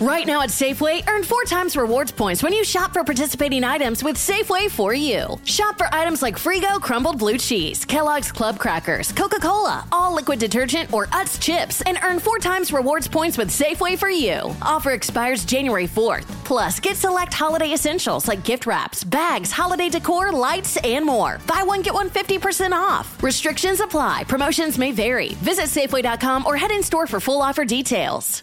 Right now at Safeway, earn four times rewards points when you shop for participating items with Safeway for you. Shop for items like Frigo crumbled blue cheese, Kellogg's Club crackers, Coca Cola, all liquid detergent, or Utz chips, and earn four times rewards points with Safeway for you. Offer expires January 4th. Plus, get select holiday essentials like gift wraps, bags, holiday decor, lights, and more. Buy one, get one 50% off. Restrictions apply. Promotions may vary. Visit Safeway.com or head in store for full offer details.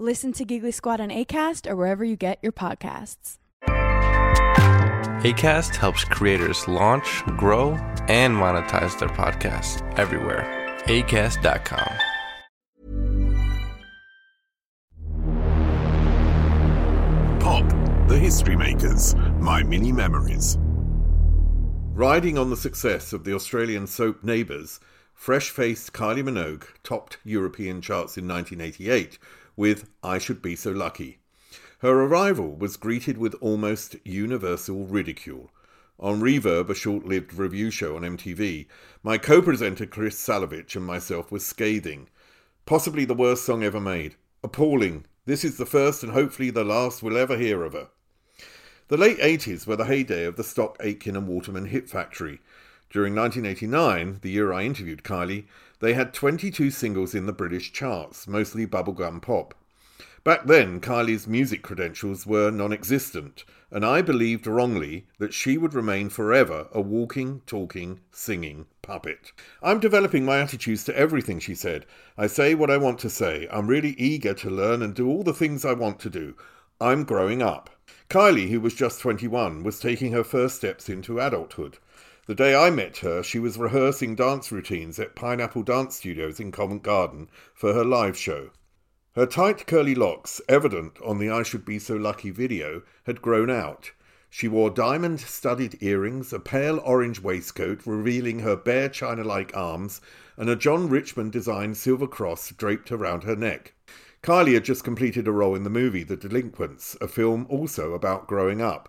Listen to Giggly Squad on ACAST or wherever you get your podcasts. ACAST helps creators launch, grow, and monetize their podcasts everywhere. ACAST.com. Pop, The History Makers, My Mini Memories. Riding on the success of the Australian soap Neighbours, fresh faced Kylie Minogue topped European charts in 1988 with I Should Be So Lucky. Her arrival was greeted with almost universal ridicule. On Reverb, a short lived review show on MTV, my co presenter Chris Salovich and myself were scathing. Possibly the worst song ever made. Appalling. This is the first and hopefully the last we'll ever hear of her. The late 80s were the heyday of the Stock Aitken and Waterman hit factory. During 1989, the year I interviewed Kylie, they had 22 singles in the British charts, mostly bubblegum pop. Back then, Kylie's music credentials were non existent, and I believed wrongly that she would remain forever a walking, talking, singing puppet. I'm developing my attitudes to everything, she said. I say what I want to say. I'm really eager to learn and do all the things I want to do. I'm growing up. Kylie, who was just 21, was taking her first steps into adulthood. The day I met her, she was rehearsing dance routines at Pineapple Dance Studios in Covent Garden for her live show. Her tight curly locks, evident on the I Should Be So Lucky video, had grown out. She wore diamond studded earrings, a pale orange waistcoat revealing her bare china like arms, and a John Richmond designed silver cross draped around her neck. Kylie had just completed a role in the movie The Delinquents, a film also about growing up.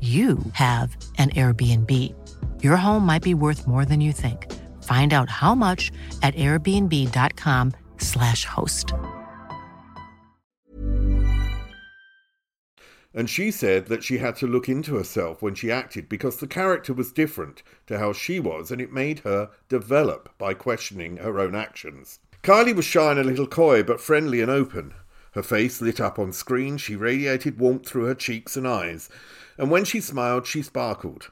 you have an Airbnb. Your home might be worth more than you think. Find out how much at airbnb.com/slash host. And she said that she had to look into herself when she acted because the character was different to how she was and it made her develop by questioning her own actions. Kylie was shy and a little coy, but friendly and open. Her face lit up on screen, she radiated warmth through her cheeks and eyes, and when she smiled, she sparkled.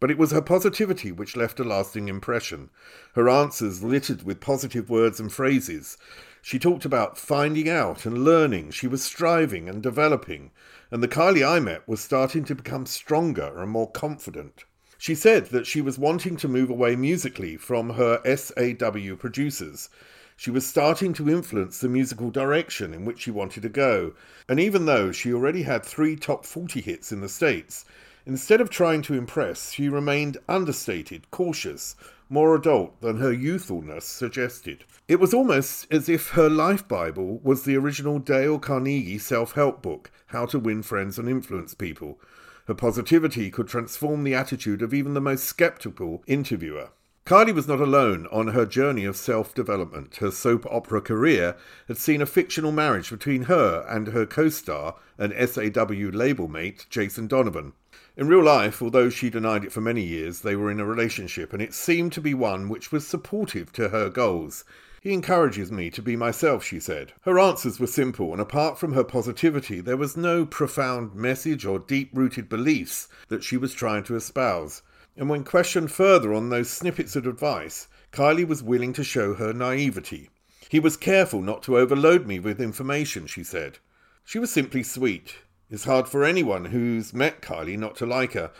But it was her positivity which left a lasting impression. Her answers littered with positive words and phrases. She talked about finding out and learning. She was striving and developing. And the Kylie I met was starting to become stronger and more confident. She said that she was wanting to move away musically from her SAW producers. She was starting to influence the musical direction in which she wanted to go, and even though she already had three top 40 hits in the States, instead of trying to impress, she remained understated, cautious, more adult than her youthfulness suggested. It was almost as if her life Bible was the original Dale Carnegie self help book, How to Win Friends and Influence People. Her positivity could transform the attitude of even the most skeptical interviewer. Kylie was not alone on her journey of self development. Her soap opera career had seen a fictional marriage between her and her co star and SAW label mate, Jason Donovan. In real life, although she denied it for many years, they were in a relationship, and it seemed to be one which was supportive to her goals. He encourages me to be myself, she said. Her answers were simple, and apart from her positivity, there was no profound message or deep rooted beliefs that she was trying to espouse. And when questioned further on those snippets of advice, Kylie was willing to show her naivety. He was careful not to overload me with information, she said. She was simply sweet. It's hard for anyone who's met Kylie not to like her.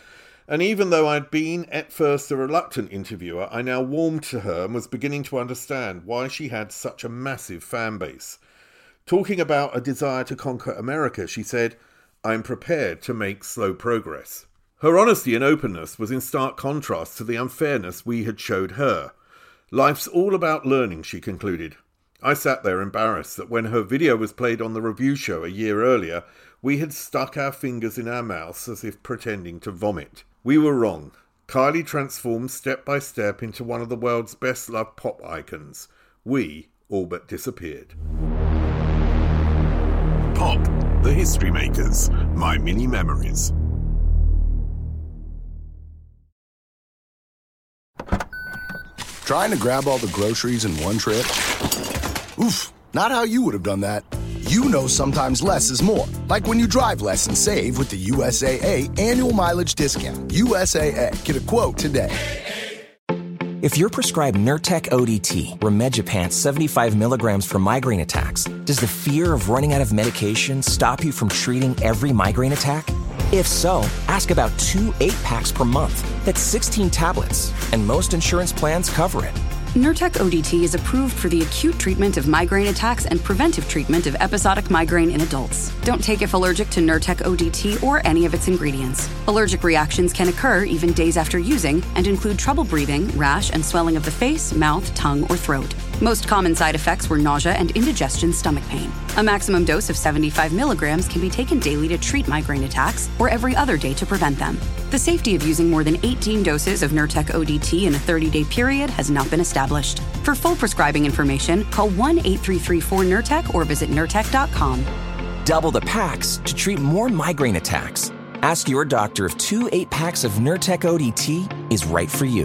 And even though I'd been at first a reluctant interviewer, I now warmed to her and was beginning to understand why she had such a massive fan base. Talking about a desire to conquer America, she said, I'm prepared to make slow progress. Her honesty and openness was in stark contrast to the unfairness we had showed her. Life's all about learning, she concluded. I sat there embarrassed that when her video was played on the review show a year earlier, we had stuck our fingers in our mouths as if pretending to vomit. We were wrong. Kylie transformed step by step into one of the world's best loved pop icons. We all but disappeared. Pop, the history makers, my mini memories. Trying to grab all the groceries in one trip? Oof, not how you would have done that. You know sometimes less is more. Like when you drive less and save with the USAA annual mileage discount. USAA. Get a quote today. If you're prescribed Nurtec ODT, Rimegepant 75 milligrams for migraine attacks, does the fear of running out of medication stop you from treating every migraine attack? If so, ask about two eight packs per month. That's 16 tablets, and most insurance plans cover it. Nurtec ODT is approved for the acute treatment of migraine attacks and preventive treatment of episodic migraine in adults. Don't take if allergic to Nurtec ODT or any of its ingredients. Allergic reactions can occur even days after using and include trouble breathing, rash, and swelling of the face, mouth, tongue, or throat. Most common side effects were nausea and indigestion stomach pain. A maximum dose of 75 milligrams can be taken daily to treat migraine attacks or every other day to prevent them. The safety of using more than 18 doses of Nurtec ODT in a 30 day period has not been established. For full prescribing information, call 1 8334 Nurtec or visit Nurtec.com. Double the packs to treat more migraine attacks. Ask your doctor if two eight packs of Nurtec ODT is right for you.